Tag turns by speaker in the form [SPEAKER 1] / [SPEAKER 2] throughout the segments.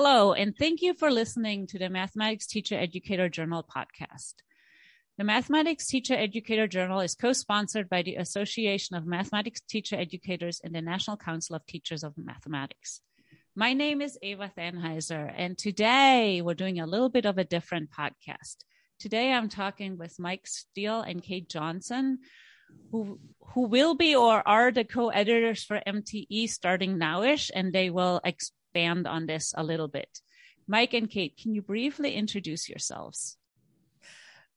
[SPEAKER 1] Hello, and thank you for listening to the Mathematics Teacher Educator Journal podcast. The Mathematics Teacher Educator Journal is co-sponsored by the Association of Mathematics Teacher Educators and the National Council of Teachers of Mathematics. My name is Eva Thanheiser, and today we're doing a little bit of a different podcast. Today I'm talking with Mike Steele and Kate Johnson, who who will be or are the co-editors for MTE starting nowish, and they will expand on this a little bit. Mike and Kate, can you briefly introduce yourselves?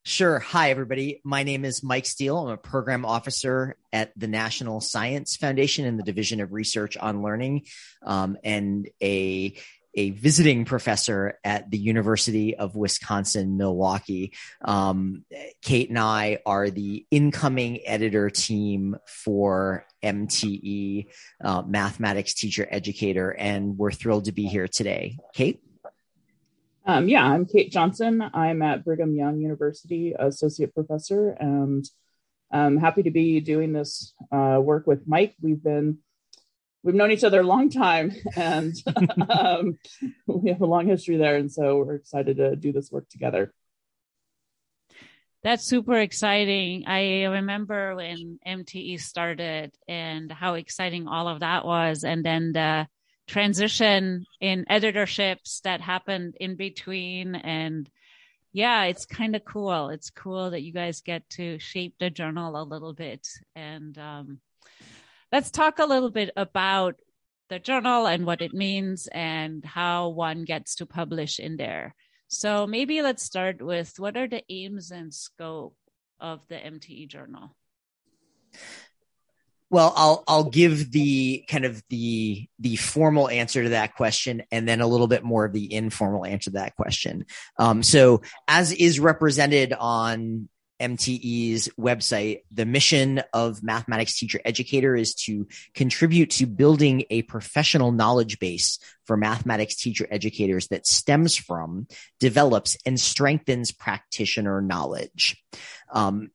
[SPEAKER 2] Sure. Hi, everybody. My name is Mike Steele. I'm a program officer at the National Science Foundation in the Division of Research on Learning, um, and a a visiting professor at the University of Wisconsin Milwaukee. Um, Kate and I are the incoming editor team for MTE, uh, Mathematics Teacher Educator, and we're thrilled to be here today. Kate?
[SPEAKER 3] Um, yeah, I'm Kate Johnson. I'm at Brigham Young University, associate professor, and I'm happy to be doing this uh, work with Mike. We've been we've known each other a long time, and um, we have a long history there, and so we're excited to do this work together.
[SPEAKER 1] That's super exciting. I remember when MTE started and how exciting all of that was, and then the transition in editorships that happened in between and yeah it's kind of cool it's cool that you guys get to shape the journal a little bit and um, let's talk a little bit about the journal and what it means and how one gets to publish in there so maybe let's start with what are the aims and scope of the mte journal
[SPEAKER 2] well, I'll I'll give the kind of the the formal answer to that question, and then a little bit more of the informal answer to that question. Um, so, as is represented on MTE's website, the mission of Mathematics Teacher Educator is to contribute to building a professional knowledge base for mathematics teacher educators that stems from, develops, and strengthens practitioner knowledge. Um,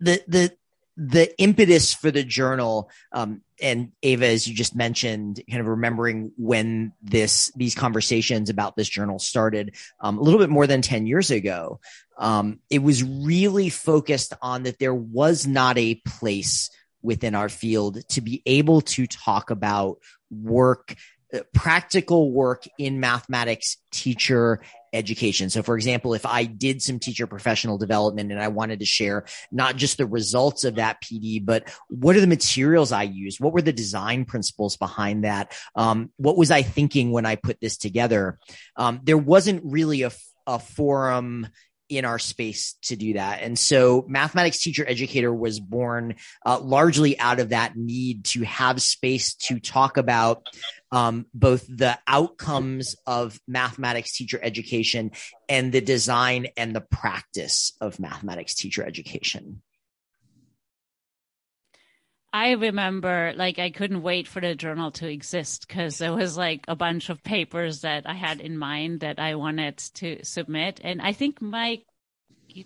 [SPEAKER 2] the the the impetus for the journal um, and Eva as you just mentioned kind of remembering when this these conversations about this journal started um, a little bit more than 10 years ago um, it was really focused on that there was not a place within our field to be able to talk about work uh, practical work in mathematics teacher education. So for example, if I did some teacher professional development and I wanted to share not just the results of that PD, but what are the materials I used? What were the design principles behind that? Um, what was I thinking when I put this together? Um, there wasn't really a, a forum in our space to do that. And so mathematics teacher educator was born uh, largely out of that need to have space to talk about um, both the outcomes of mathematics teacher education and the design and the practice of mathematics teacher education.
[SPEAKER 1] I remember like I couldn't wait for the journal to exist because there was like a bunch of papers that I had in mind that I wanted to submit. And I think Mike,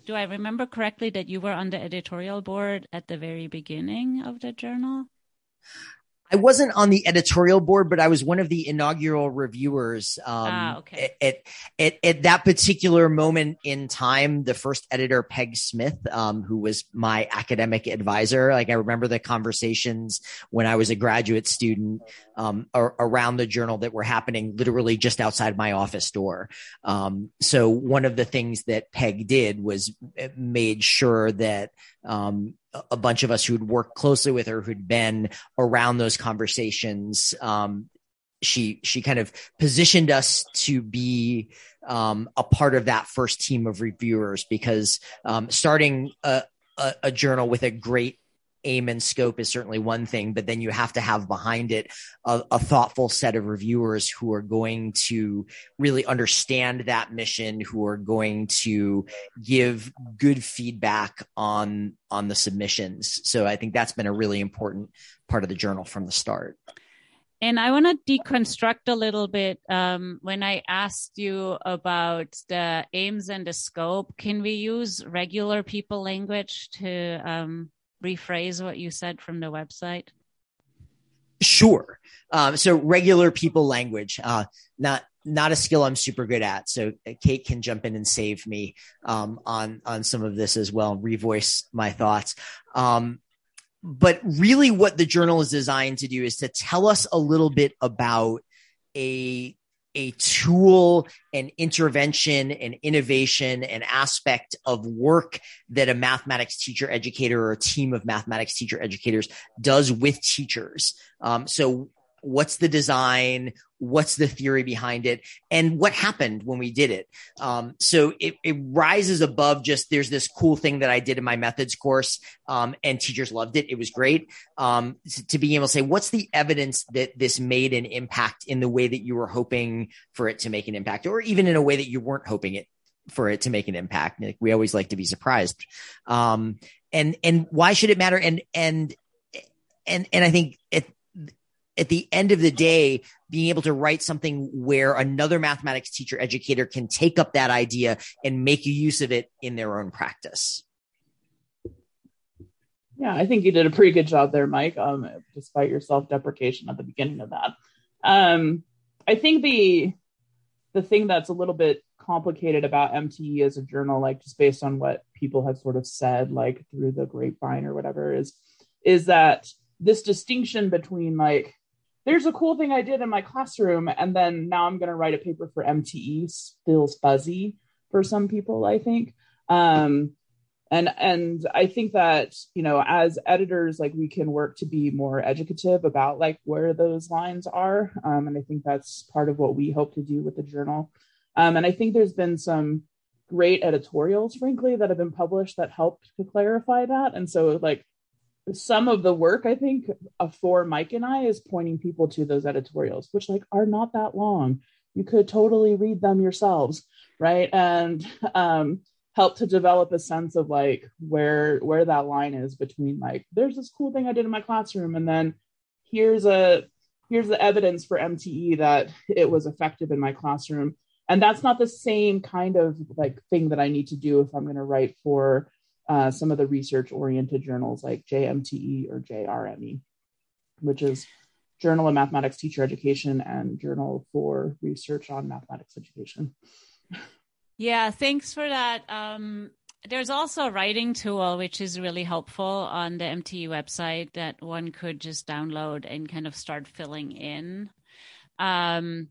[SPEAKER 1] do I remember correctly that you were on the editorial board at the very beginning of the journal?
[SPEAKER 2] I wasn't on the editorial board, but I was one of the inaugural reviewers. Um,
[SPEAKER 1] ah, okay.
[SPEAKER 2] At, at, at, that particular moment in time, the first editor, Peg Smith, um, who was my academic advisor, like I remember the conversations when I was a graduate student um, around the journal that were happening literally just outside my office door. Um, so one of the things that Peg did was made sure that um, a bunch of us who'd worked closely with her, who'd been around those conversations, um, she she kind of positioned us to be um, a part of that first team of reviewers because um, starting a, a, a, journal with a great aim and scope is certainly one thing, but then you have to have behind it a, a, thoughtful set of reviewers who are going to really understand that mission, who are going to give good feedback on on the submissions. So I think that's been a really important part of the journal from the start.
[SPEAKER 1] And I want to deconstruct a little bit. Um, when I asked you about the aims and the scope, can we use regular people language to um, rephrase what you said from the website?
[SPEAKER 2] Sure. Um, so regular people language. Uh, not not a skill I'm super good at. So Kate can jump in and save me um, on on some of this as well, revoice my thoughts. Um, but really, what the journal is designed to do is to tell us a little bit about a a tool and intervention and innovation and aspect of work that a mathematics teacher educator or a team of mathematics teacher educators does with teachers. Um, so what's the design what's the theory behind it and what happened when we did it. Um, so it, it, rises above just there's this cool thing that i did in my methods course um, and teachers loved it. It was great. Um, to be able to say what's the evidence that this made an impact in the way that you were hoping for it to make an impact or even in a way that you weren't hoping it for it to make an impact? Like we always like to be surprised. Um, and and why should it matter? And and and and i think it at the end of the day, being able to write something where another mathematics teacher educator can take up that idea and make use of it in their own practice.
[SPEAKER 3] Yeah, I think you did a pretty good job there, Mike, um, despite your self deprecation at the beginning of that. Um, I think the the thing that's a little bit complicated about MTE as a journal, like just based on what people have sort of said, like through the grapevine or whatever, is is that this distinction between like there's a cool thing I did in my classroom, and then now I'm going to write a paper for MTE. Feels fuzzy for some people, I think. Um, and and I think that you know, as editors, like we can work to be more educative about like where those lines are, um, and I think that's part of what we hope to do with the journal. Um, and I think there's been some great editorials, frankly, that have been published that helped to clarify that. And so, like some of the work I think uh, for Mike and I is pointing people to those editorials, which like are not that long. You could totally read them yourselves, right? And um, help to develop a sense of like where where that line is between like there's this cool thing I did in my classroom, and then here's a here's the evidence for MTE that it was effective in my classroom. And that's not the same kind of like thing that I need to do if I'm going to write for uh, some of the research oriented journals like JMTE or JRME, which is Journal of Mathematics Teacher Education and Journal for Research on Mathematics Education.
[SPEAKER 1] Yeah, thanks for that. Um, there's also a writing tool which is really helpful on the MTE website that one could just download and kind of start filling in. Um,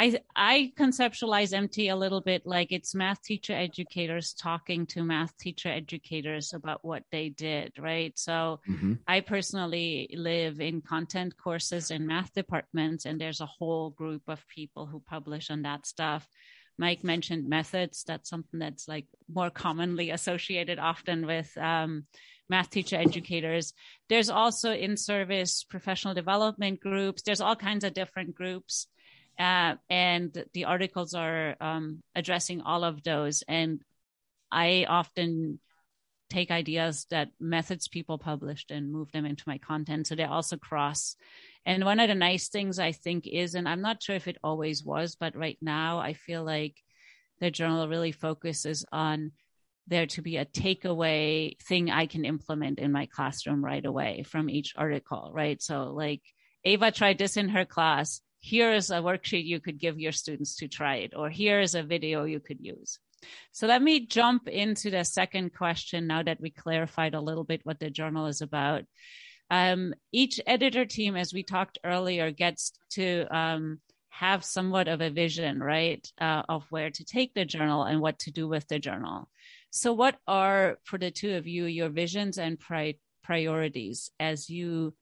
[SPEAKER 1] I I conceptualize MT a little bit like it's math teacher educators talking to math teacher educators about what they did, right? So mm-hmm. I personally live in content courses in math departments, and there's a whole group of people who publish on that stuff. Mike mentioned methods. That's something that's like more commonly associated often with um, math teacher educators. There's also in service professional development groups. There's all kinds of different groups uh, and the articles are um, addressing all of those. And I often take ideas that methods people published and move them into my content. So they also cross. And one of the nice things I think is, and I'm not sure if it always was, but right now I feel like the journal really focuses on there to be a takeaway thing I can implement in my classroom right away from each article, right? So like Eva tried this in her class here is a worksheet you could give your students to try it, or here is a video you could use. So let me jump into the second question now that we clarified a little bit what the journal is about. Um, each editor team, as we talked earlier, gets to um, have somewhat of a vision, right, uh, of where to take the journal and what to do with the journal. So, what are, for the two of you, your visions and pri- priorities as you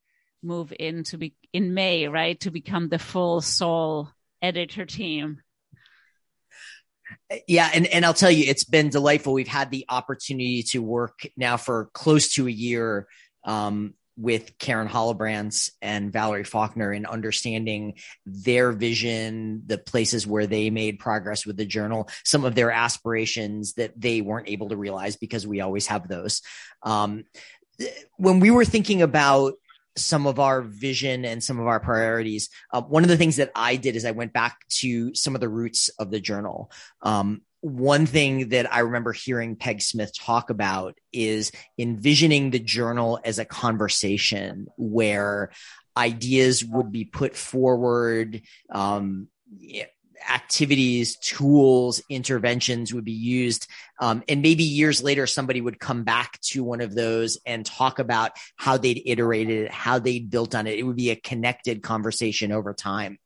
[SPEAKER 1] move in to be in May, right, to become the full sole editor team.
[SPEAKER 2] Yeah, and and I'll tell you, it's been delightful. We've had the opportunity to work now for close to a year um, with Karen Hollebrands and Valerie Faulkner in understanding their vision, the places where they made progress with the journal, some of their aspirations that they weren't able to realize because we always have those. Um, when we were thinking about some of our vision and some of our priorities. Uh, one of the things that I did is I went back to some of the roots of the journal. Um, one thing that I remember hearing Peg Smith talk about is envisioning the journal as a conversation where ideas would be put forward. Um, activities, tools, interventions would be used. Um, and maybe years later, somebody would come back to one of those and talk about how they'd iterated it, how they'd built on it. It would be a connected conversation over time.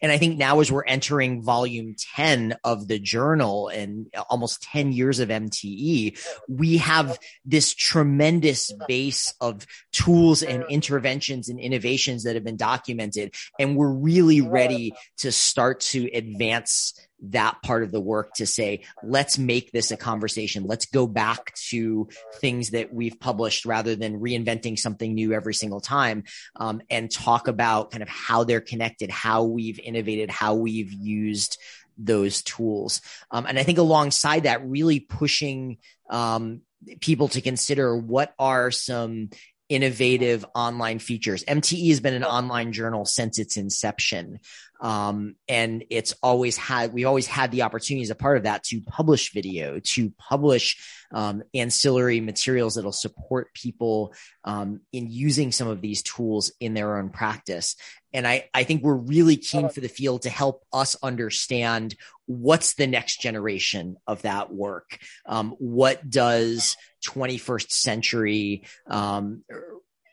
[SPEAKER 2] And I think now as we're entering volume 10 of the journal and almost 10 years of MTE, we have this tremendous base of tools and interventions and innovations that have been documented. And we're really ready to start to advance that part of the work to say, let's make this a conversation. Let's go back to things that we've published rather than reinventing something new every single time um, and talk about kind of how they're connected, how we've innovated, how we've used those tools. Um, and I think alongside that, really pushing um, people to consider what are some innovative online features. MTE has been an online journal since its inception. Um, and it's always had, we always had the opportunity as a part of that to publish video, to publish um, ancillary materials that'll support people um, in using some of these tools in their own practice. And I, I think we're really keen for the field to help us understand what's the next generation of that work. Um, what does 21st century um,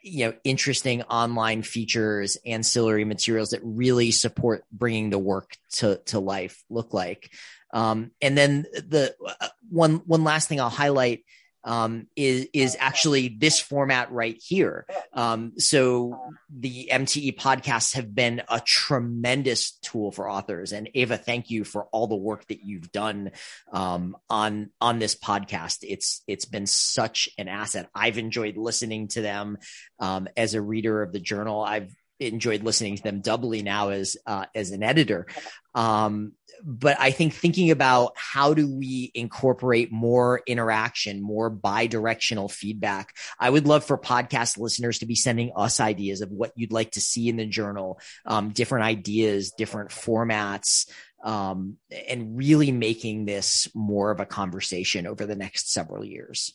[SPEAKER 2] you know interesting online features ancillary materials that really support bringing the work to to life look like. Um, and then the uh, one one last thing i'll highlight um, is is actually this format right here. Um, so the MTE podcasts have been a tremendous tool for authors. And Eva, thank you for all the work that you've done um, on on this podcast. It's it's been such an asset. I've enjoyed listening to them um, as a reader of the journal. I've enjoyed listening to them doubly now as uh, as an editor. Um, but I think thinking about how do we incorporate more interaction, more bi-directional feedback. I would love for podcast listeners to be sending us ideas of what you'd like to see in the journal, um, different ideas, different formats, um, and really making this more of a conversation over the next several years.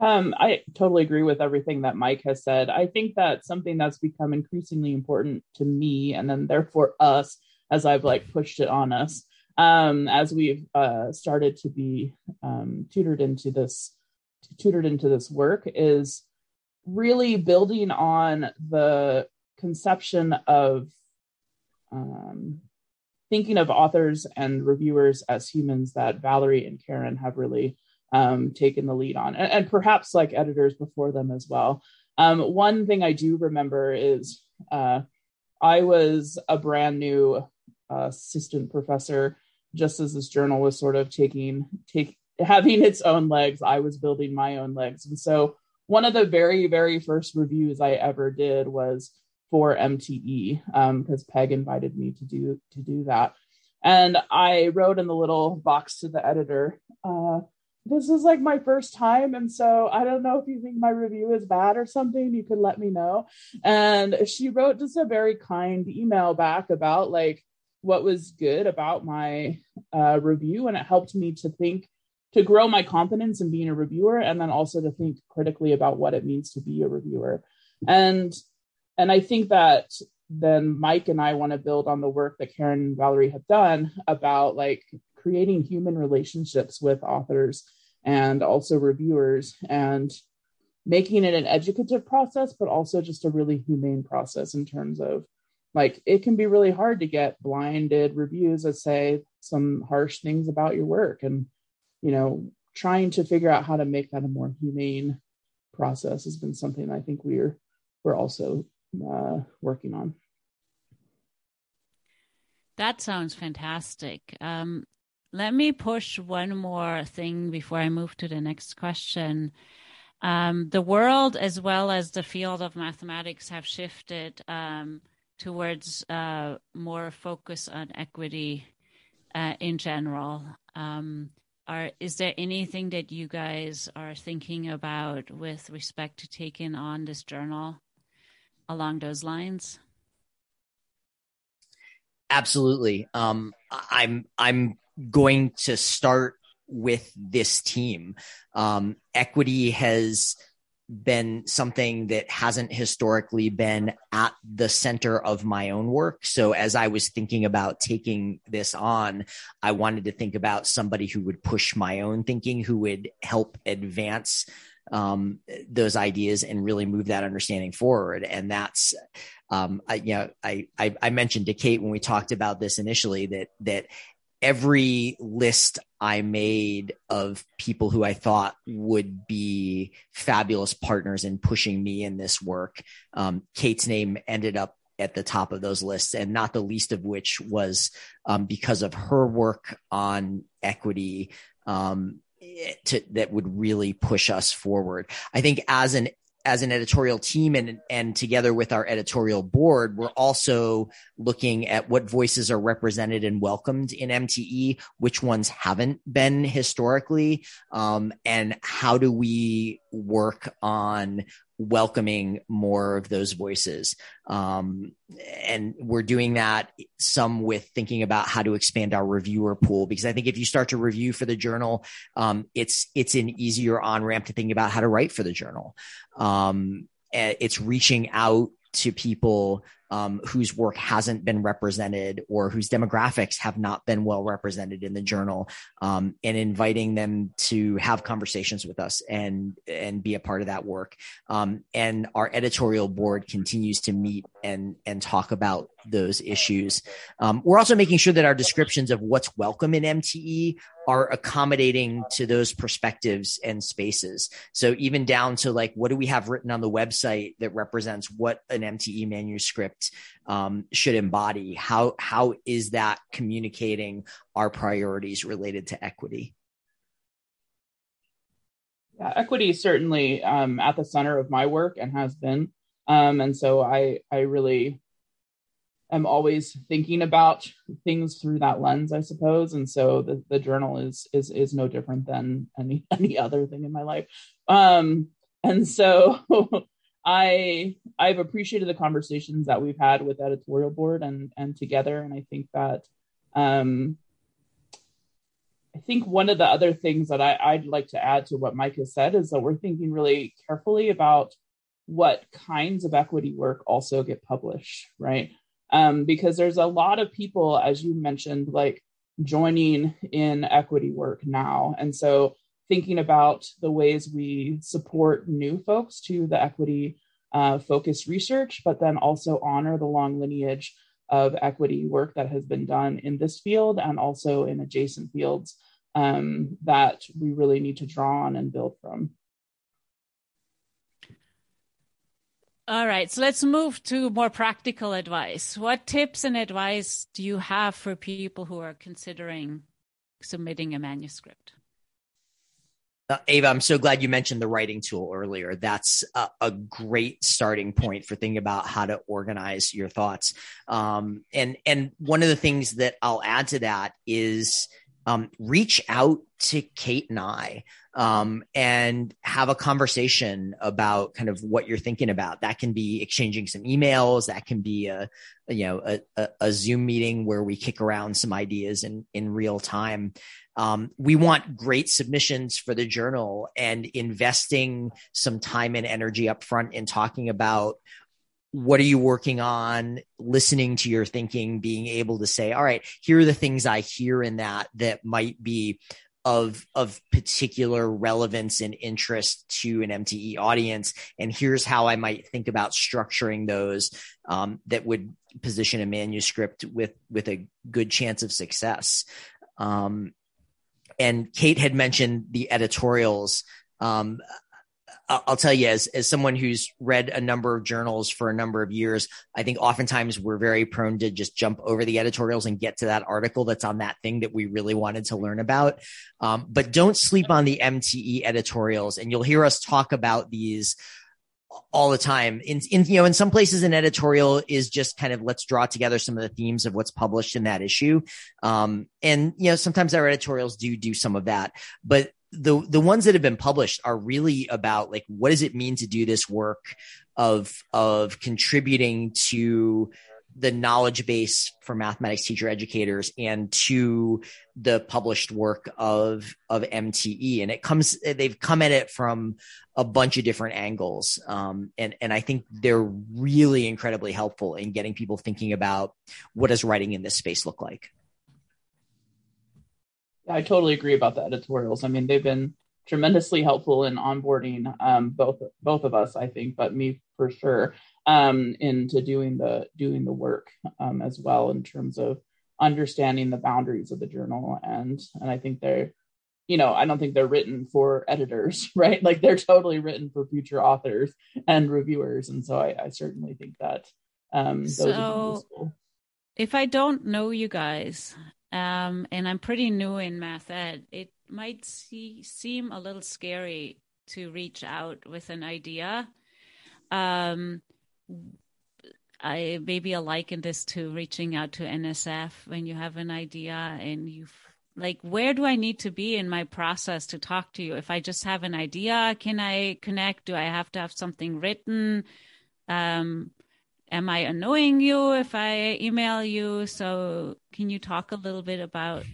[SPEAKER 3] Um, I totally agree with everything that Mike has said. I think that something that's become increasingly important to me, and then therefore us, as I've like pushed it on us, um, as we've uh, started to be um, tutored into this, tutored into this work, is really building on the conception of um, thinking of authors and reviewers as humans that Valerie and Karen have really um, taken the lead on, and, and, perhaps like editors before them as well. Um, one thing I do remember is uh, I was a brand new uh, assistant professor just as this journal was sort of taking take having its own legs. I was building my own legs, and so one of the very very first reviews I ever did was for MTE because um, Peg invited me to do to do that. And I wrote in the little box to the editor, uh, this is like my first time and so i don't know if you think my review is bad or something you could let me know. And she wrote just a very kind email back about like what was good about my uh, review and it helped me to think to grow my confidence in being a reviewer and then also to think critically about what it means to be a reviewer. And and i think that then mike and i want to build on the work that karen and valerie have done about like creating human relationships with authors and also reviewers and making it an educative process, but also just a really humane process in terms of like it can be really hard to get blinded reviews that say some harsh things about your work and you know trying to figure out how to make that a more humane process has been something i think we're we're also uh, working on.
[SPEAKER 1] That sounds fantastic. Um, let me push one more thing before I move to the next question. Um, the world, as well as the field of mathematics, have shifted um, towards uh, more focus on equity uh, in general. Um, are is there anything that you guys are thinking about with respect to taking on this journal along those lines?
[SPEAKER 2] Absolutely. Um, I'm I'm going to start with this team. Um, equity has been something that hasn't historically been at the center of my own work. So as I was thinking about taking this on, I wanted to think about somebody who would push my own thinking, who would help advance um, those ideas and really move that understanding forward. And that's, um, I, you know, I, I, I mentioned to Kate when we talked about this initially that, that every list I made of people who I thought would be fabulous partners in pushing me in this work. Um, Kate's name ended up at the top of those lists, and not the least of which was um, because of her work on equity. Um, to, that would really push us forward. I think as an as an editorial team and and together with our editorial board, we're also looking at what voices are represented and welcomed in MTE, which ones haven't been historically, um, and how do we work on welcoming more of those voices. Um, and we're doing that some with thinking about how to expand our reviewer pool, because I think if you start to review for the journal, um, it's, it's an easier on ramp to think about how to write for the journal. Um, it's reaching out to people um, whose work hasn't been represented or whose demographics have not been well represented in the journal, um, and inviting them to have conversations with us and and be a part of that work. Um, and our editorial board continues to meet and and talk about those issues. Um, we're also making sure that our descriptions of what's welcome in MTE are accommodating to those perspectives and spaces. So even down to like, what do we have written on the website that represents what an MTE manuscript um, should embody? How how is that communicating our priorities related to equity?
[SPEAKER 3] Yeah, equity is certainly um, at the center of my work and has been. Um, and so I I really am always thinking about things through that lens, I suppose. And so the, the journal is is is no different than any any other thing in my life. Um, and so I I've appreciated the conversations that we've had with editorial board and and together. And I think that um I think one of the other things that I, I'd like to add to what Mike has said is that we're thinking really carefully about what kinds of equity work also get published, right? um, because there's a lot of people, as you mentioned, like joining in equity work now. And so thinking about the ways we support new folks to the equity uh, focused research, but then also honor the long lineage of equity work that has been done in this field and also in adjacent fields um, that we really need to draw on and build from.
[SPEAKER 1] All right, so let's move to more practical advice. What tips and advice do you have for people who are considering submitting a manuscript?
[SPEAKER 2] Uh, Eva, I'm so glad you mentioned the writing tool earlier. That's a, a great starting point for thinking about how to organize your thoughts. Um, and and one of the things that I'll add to that is um, reach out to Kate and I um, and have a conversation about kind of what you're thinking about. That can be exchanging some emails. That can be a, you know a, a, a, Zoom meeting where we kick around some ideas in in real time. Um, we want great submissions for the journal and investing some time and energy up front in talking about what are you working on listening to your thinking being able to say all right here are the things i hear in that that might be of of particular relevance and interest to an mte audience and here's how i might think about structuring those um, that would position a manuscript with with a good chance of success. Um, and kate had mentioned the editorials um, I'll tell you, as as someone who's read a number of journals for a number of years, I think oftentimes we're very prone to just jump over the editorials and get to that article that's on that thing that we really wanted to learn about. Um, but don't sleep on the MTE editorials, and you'll hear us talk about these all the time. In, in you know, in some places, an editorial is just kind of let's draw together some of the themes of what's published in that issue. Um, and you know, sometimes our editorials do do some of that, but the the ones that have been published are really about like what does it mean to do this work of of contributing to the knowledge base for mathematics teacher educators and to the published work of of MTE. And it comes they've come at it from a bunch of different angles. Um, and and I think they're really incredibly helpful in getting people thinking about what does writing in this space look like.
[SPEAKER 3] I totally agree about the editorials. I mean, they've been tremendously helpful in onboarding um, both both of us, I think, but me for sure, um, into doing the doing the work um, as well in terms of understanding the boundaries of the journal. And and I think they're you know I don't think they're written for editors right? Like they're totally written for future authors and reviewers. And so I, I certainly think that um,
[SPEAKER 1] so if I don't know you guys um, and I'm pretty new in math ed. It might see, seem a little scary to reach out with an idea. Um, I maybe I liken this to reaching out to NSF when you have an idea and you like where do I need to be in my process to talk to you? If I just have an idea, can I connect? Do I have to have something written? Um, am I annoying you if I email you? So can you talk a little bit about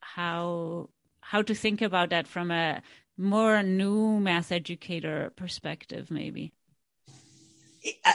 [SPEAKER 1] how how to think about that from a more new math educator perspective, maybe?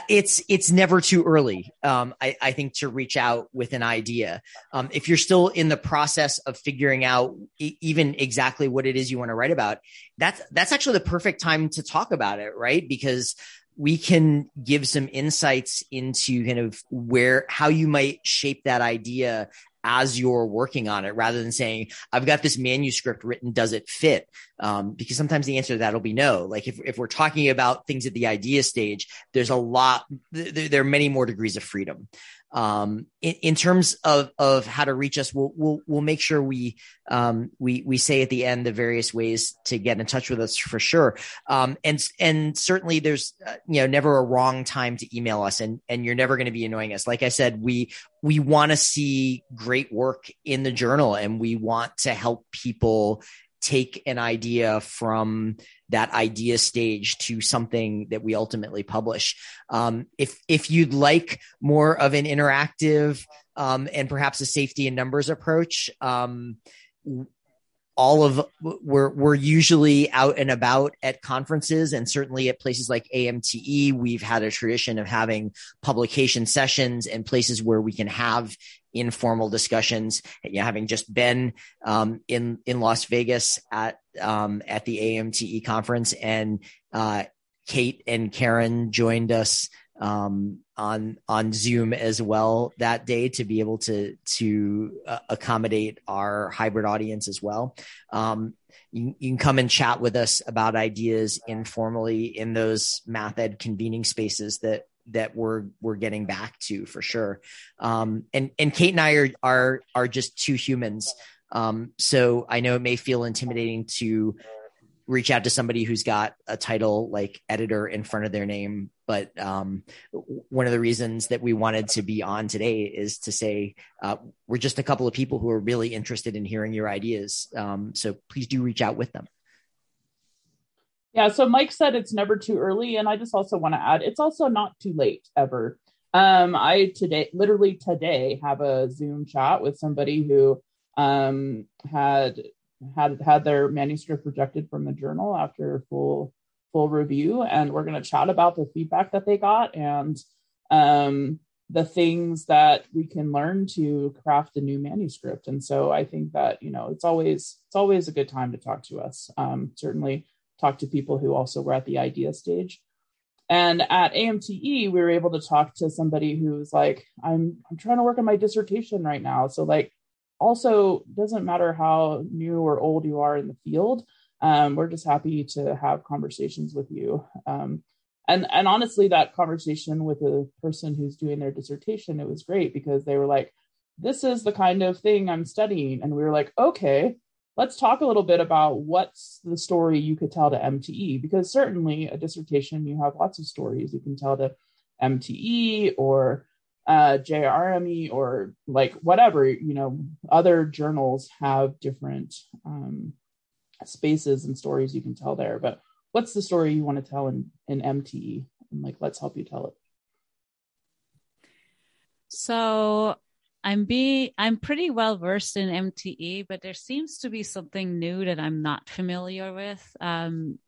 [SPEAKER 2] it's it's never too early um, I, I, think to reach out with an idea um, if you're still in the process of figuring out e- even exactly what it is you want to write about that's that's actually the perfect time to talk about it right because we can give some insights into kind of where how you might shape that idea as you're working on it rather than saying i've got this manuscript written does it fit? Um, because sometimes the answer to that will be no. Like if, if we're talking about things at the idea stage there's a lot there, there are many more degrees of freedom um, in, in, terms of of how to reach us, we'll we'll we'll make sure we um, we we say at the end the various ways to get in touch with us for sure. Um, and and certainly there's uh, you know never a wrong time to email us, and and you're never going to be annoying us. Like I said, we we want to see great work in the journal, and we want to help people take an idea from that idea stage to something that we ultimately publish. Um, if if you'd like more of an interactive um, and perhaps a safety and numbers approach, um, all of we're we're usually out and about at conferences and certainly at places like AMTE we've had a tradition of having publication sessions and places where we can have informal discussions. You know, having just been um, in in Las Vegas at um, at the AMTE conference and uh, Kate and Karen joined us um, on on Zoom as well that day to be able to to uh, accommodate our hybrid audience as well. Um, you, you, can come and chat with us about ideas informally in those math ed convening spaces that that we're we're getting back to for sure. Um, and and Kate and I are are are just two humans. Um, so I know it may feel intimidating to reach out to somebody who's got a title like editor in front of their name. But um, one of the reasons that we wanted to be on today is to say uh, we're just a couple of people who are really interested in hearing your ideas. Um, so please do reach out with them.
[SPEAKER 3] Yeah, so Mike said it's never too early, and I just also want to add it's also not too late ever. Um, I today, literally today, have a Zoom chat with somebody who um, had had had their manuscript rejected from the journal after full full review and we're going to chat about the feedback that they got and um, the things that we can learn to craft a new manuscript. And so i think that you know it's always it's always a good time to talk to us. Um, certainly talk to people who also were at the idea stage. And at amte we were able to talk to somebody who's like i'm i'm trying to work on my dissertation right now. So like also doesn't matter how new or old you are in the field um, we're just happy to have conversations with you. Um, and and honestly that conversation with a person who's doing their dissertation it was great because they were like this is the kind of thing i'm studying. And we were like okay let's talk a little bit about what's the story you could tell to mte because certainly a dissertation you have lots of stories. You can tell to mte or uh, JRME or like whatever, you know, other journals have different um, spaces and stories you can tell there. But what's the story you want to tell in, in MTE? And like, let's help you tell it.
[SPEAKER 1] So I'm be I'm pretty well versed in MTE, but there seems to be something new that I'm not familiar with. Um,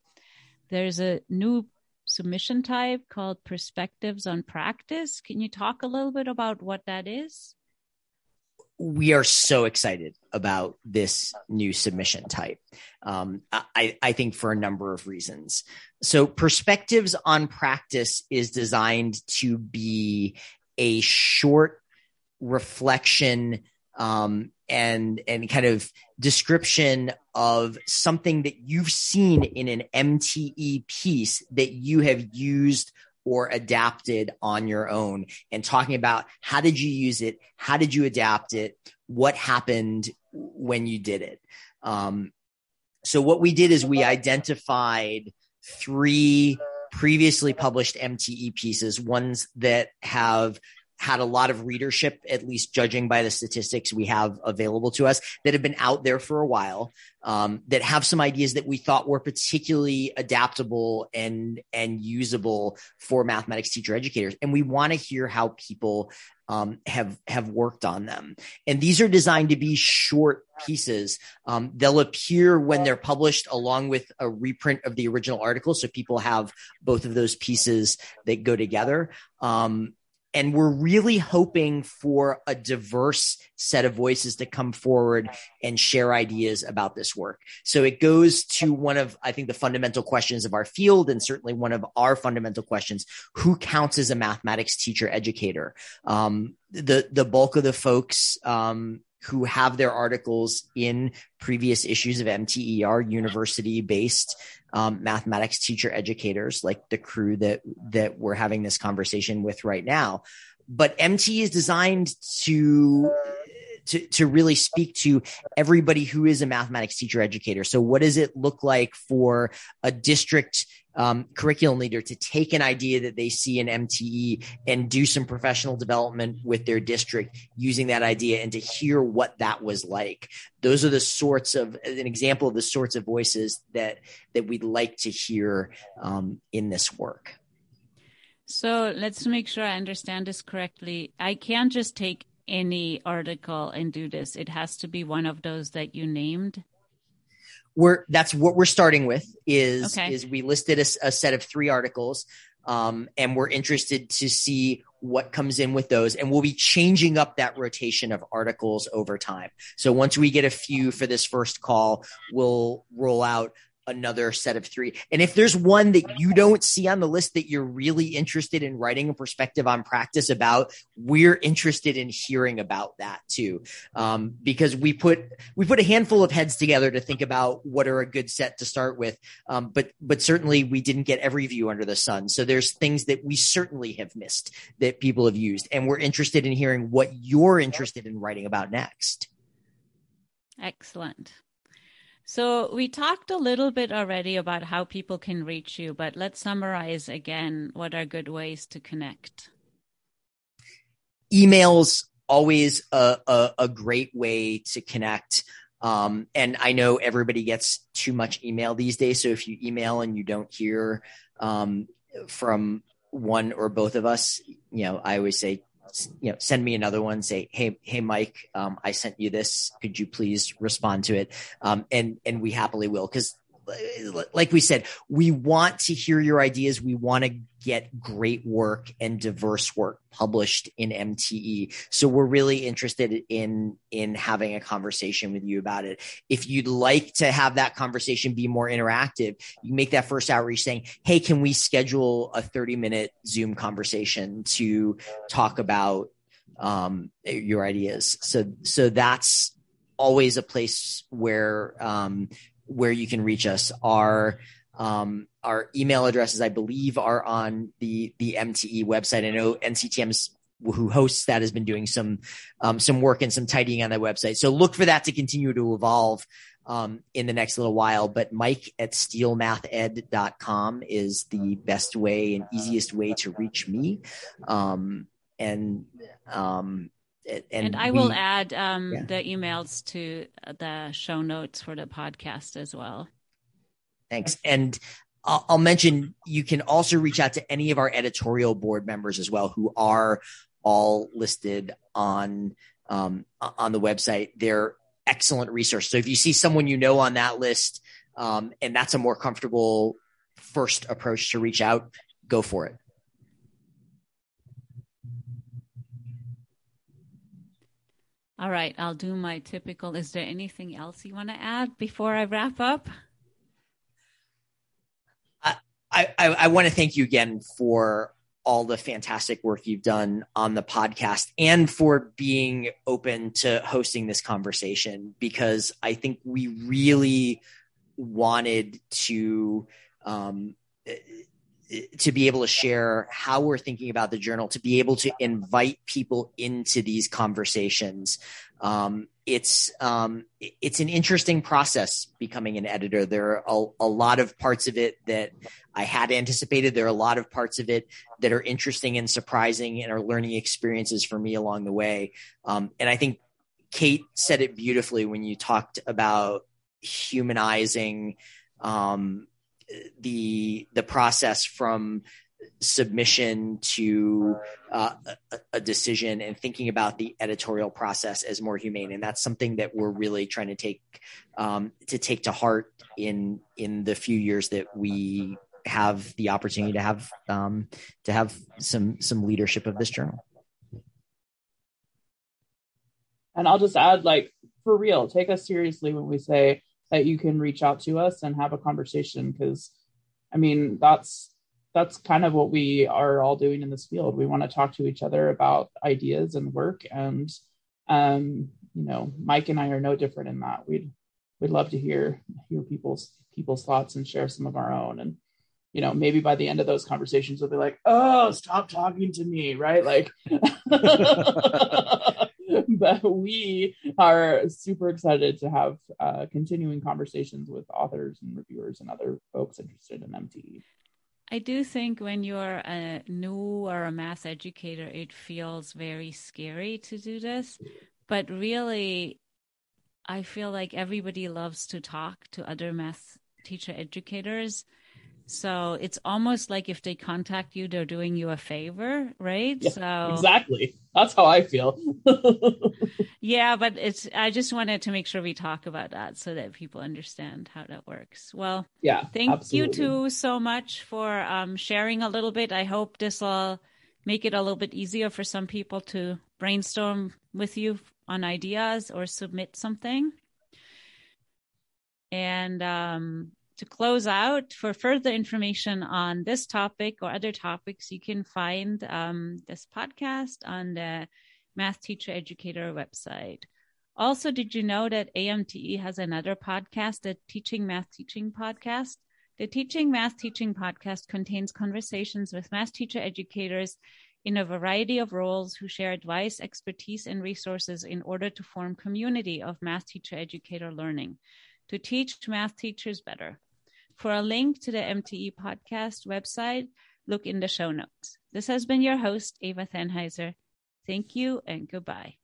[SPEAKER 1] there's a new submission type called Perspectives on Practice. Can you talk a little bit about what that is?
[SPEAKER 2] we are so excited about this new submission type. Um, I, I think for a number of reasons. So, perspectives on practice is designed to be a short reflection um, and and kind of description of something that you've seen in an MTE piece that you have used or adapted on your own and talking about how did you use it? How did you adapt it? What happened when you did it? Um, so what we did is we identified three previously published MTE pieces, ones that have had a lot of readership, at least judging by the statistics we have available to us, that have been out there for a while, um, that have some ideas that we thought were particularly adaptable and and usable for mathematics teacher educators. And we want to hear how people um, have have worked on them. And these are designed to be short pieces. Um, they'll appear when they're published along with a reprint of the original article, so people have both of those pieces that go together. Um, and we're really hoping for a diverse set of voices to come forward and share ideas about this work. So it goes to one of, I think, the fundamental questions of our field, and certainly one of our fundamental questions: Who counts as a mathematics teacher educator? Um, the the bulk of the folks um, who have their articles in previous issues of MTE are, university based um, mathematics teacher educators, like the crew that that we're having this conversation with right now. But MTE is designed to to, to really speak to everybody who is a mathematics teacher educator. So what does it look like for a district um, curriculum leader to take an idea that they see in MTE and do some professional development with their district using that idea and to hear what that was like. Those are the sorts of an example of the sorts of voices that that we'd like to hear um, in this work.
[SPEAKER 1] So let's make sure I understand this correctly. I can't just take any article and do this. It has to be one of those that you named
[SPEAKER 2] we're that's what we're starting with is okay. is we listed a, a, set of three articles um, and we're interested to see what comes in with those and we'll be changing up that rotation of articles over time so once we get a few for this first call we'll roll out another set of three. And if there's one that you don't see on the list that you're really interested in writing a perspective on practice about, we're interested in hearing about that too. Um, because we put, we put a handful of heads together to think about what are a good set to start with. Um, but, but certainly we didn't get every view under the sun. So there's things that we certainly have missed that people have used. And we're interested in hearing what you're interested in writing about next.
[SPEAKER 1] Excellent. So we talked a little bit already about how people can reach you, but let's summarize again what are good ways to connect.
[SPEAKER 2] Emails always a, a, a great way to connect. Um, and I know everybody gets too much email these days. So if you email and you don't hear um, from one or both of us, you know, I always say you know, send me another one. Say, hey, hey, Mike, um, I sent you this. Could you please respond to it? Um, and and we happily will because like we said, we want to hear your ideas. We want to get great work and diverse work published in MTE. So we're really interested in in having a conversation with you about it. If you'd like to have that conversation be more interactive, you make that first outreach saying, "Hey, can we schedule a 30-minute Zoom conversation to talk about um, your ideas?" So so that's always a place where um, where you can reach us. Our um, our email addresses, I believe, are on the the MTE website. I know NCTM's who hosts that has been doing some um, some work and some tidying on that website. So look for that to continue to evolve um, in the next little while. But Mike at steelemathed.com is the best way and easiest way to reach me. Um, and um,
[SPEAKER 1] and, and I we, will add um, yeah. the emails to the show notes for the podcast as well.
[SPEAKER 2] Thanks. And I'll, mention you can also reach out to any of our editorial board members as well, who are all listed on um, on the website. They're excellent resource. So if you see someone you know on that list, um, and that's a more comfortable first approach to reach out, go for it.
[SPEAKER 1] All right, I'll do my typical. Is there anything else you want to add before I wrap up?
[SPEAKER 2] I, I, want to thank you again for all the fantastic work you've done on the podcast and for being open to hosting this conversation because I think we really wanted to um, to be able to share how we're thinking about the journal, to be able to invite people into these conversations. Um, it's um, it's an interesting process becoming an editor. There are a, a, lot of parts of it that I had anticipated. There are a lot of parts of it that are interesting and surprising and are learning experiences for me along the way. Um, and I think Kate said it beautifully when you talked about humanizing um, the the process from submission to uh, a, a, decision and thinking about the editorial process as more humane. And that's something that we're really trying to take um, to take to heart in in the few years that we have the opportunity to have um, to have some some leadership of this journal.
[SPEAKER 3] And i'll just add like for real take us seriously when we say that you can reach out to us and have a conversation because i mean that's that's kind of what we are all doing in this field. We want to talk to each other about ideas and work and um you know mike and i are no different in that. We'd we'd love to hear hear people's people's thoughts and share some of our own. And you know maybe by the end of those conversations we'll be like oh stop talking to me right? Like but we are super excited to have uh, continuing conversations with authors and reviewers and other folks interested in MTE.
[SPEAKER 1] I do think when you're a new or a math educator, it feels very scary to do this. But really, I feel like everybody loves to talk to other math teacher educators. So it's almost like if they contact you, they're doing you a favor, right?
[SPEAKER 3] Yeah,
[SPEAKER 1] so
[SPEAKER 3] exactly. That's how I feel.
[SPEAKER 1] yeah, but it's I just wanted to make sure we talk about that so that people understand how that works. Well,
[SPEAKER 3] yeah.
[SPEAKER 1] Thank
[SPEAKER 3] absolutely.
[SPEAKER 1] you two so much for um, sharing a little bit. I hope this will make it a little bit easier for some people to brainstorm with you on ideas or submit something. And um, to close out, for further information on this topic or other topics, you can find um, this podcast on the Math Teacher Educator website. Also, did you know that AMTE has another podcast, the Teaching Math Teaching Podcast? The Teaching Math Teaching Podcast contains conversations with math teacher educators in a variety of roles who share advice, expertise, and resources in order to form community of math teacher educator learning to teach math teachers better. For a link to the MTE podcast website, look in the show notes. This has been your host, Eva Thanheiser. Thank you and goodbye.